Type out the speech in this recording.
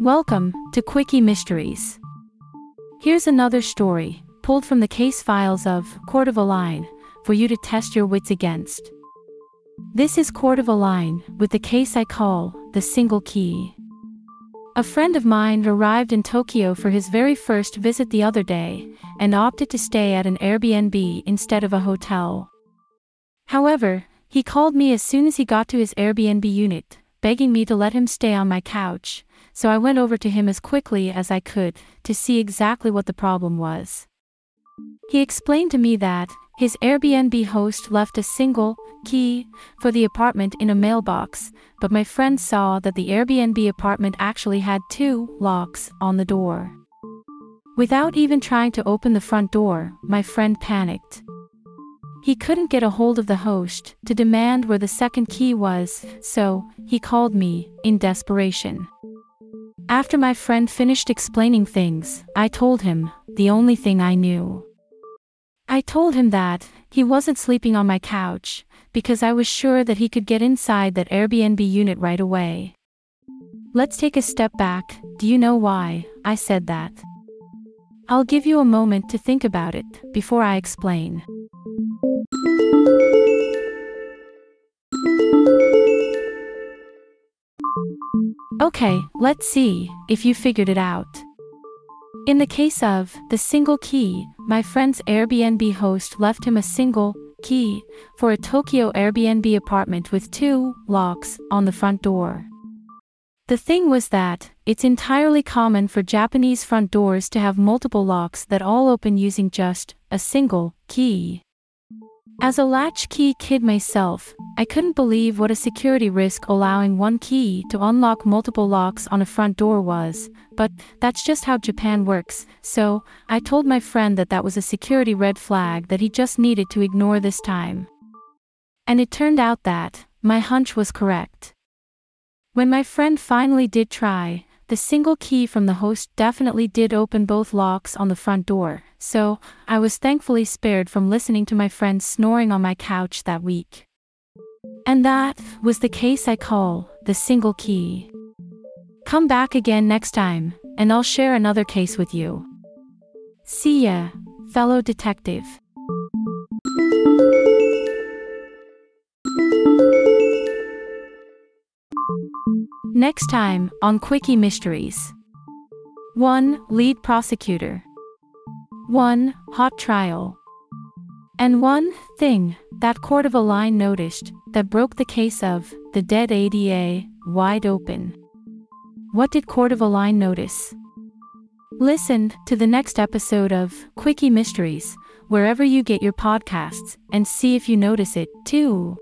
Welcome to Quickie Mysteries. Here's another story, pulled from the case files of Cordova Line, for you to test your wits against. This is Cordova Line, with the case I call the single key. A friend of mine arrived in Tokyo for his very first visit the other day, and opted to stay at an Airbnb instead of a hotel. However, he called me as soon as he got to his Airbnb unit, begging me to let him stay on my couch, so I went over to him as quickly as I could to see exactly what the problem was. He explained to me that his Airbnb host left a single key for the apartment in a mailbox, but my friend saw that the Airbnb apartment actually had two locks on the door. Without even trying to open the front door, my friend panicked. He couldn't get a hold of the host to demand where the second key was, so he called me in desperation. After my friend finished explaining things, I told him the only thing I knew. I told him that he wasn't sleeping on my couch because I was sure that he could get inside that Airbnb unit right away. Let's take a step back. Do you know why I said that? I'll give you a moment to think about it before I explain. Okay, let's see if you figured it out. In the case of the single key, my friend's Airbnb host left him a single key for a Tokyo Airbnb apartment with two locks on the front door. The thing was that it's entirely common for Japanese front doors to have multiple locks that all open using just a single key. As a latchkey kid myself, I couldn't believe what a security risk allowing one key to unlock multiple locks on a front door was, but that's just how Japan works, so I told my friend that that was a security red flag that he just needed to ignore this time. And it turned out that my hunch was correct. When my friend finally did try, the single key from the host definitely did open both locks on the front door, so I was thankfully spared from listening to my friend snoring on my couch that week. And that was the case I call the single key. Come back again next time, and I'll share another case with you. See ya, fellow detective. Next time on Quickie Mysteries 1. Lead prosecutor, 1. Hot trial, and one thing that Cordova Line noticed that broke the case of the dead ADA wide open. What did Aleyn notice? Listen to the next episode of Quickie Mysteries, wherever you get your podcasts, and see if you notice it too.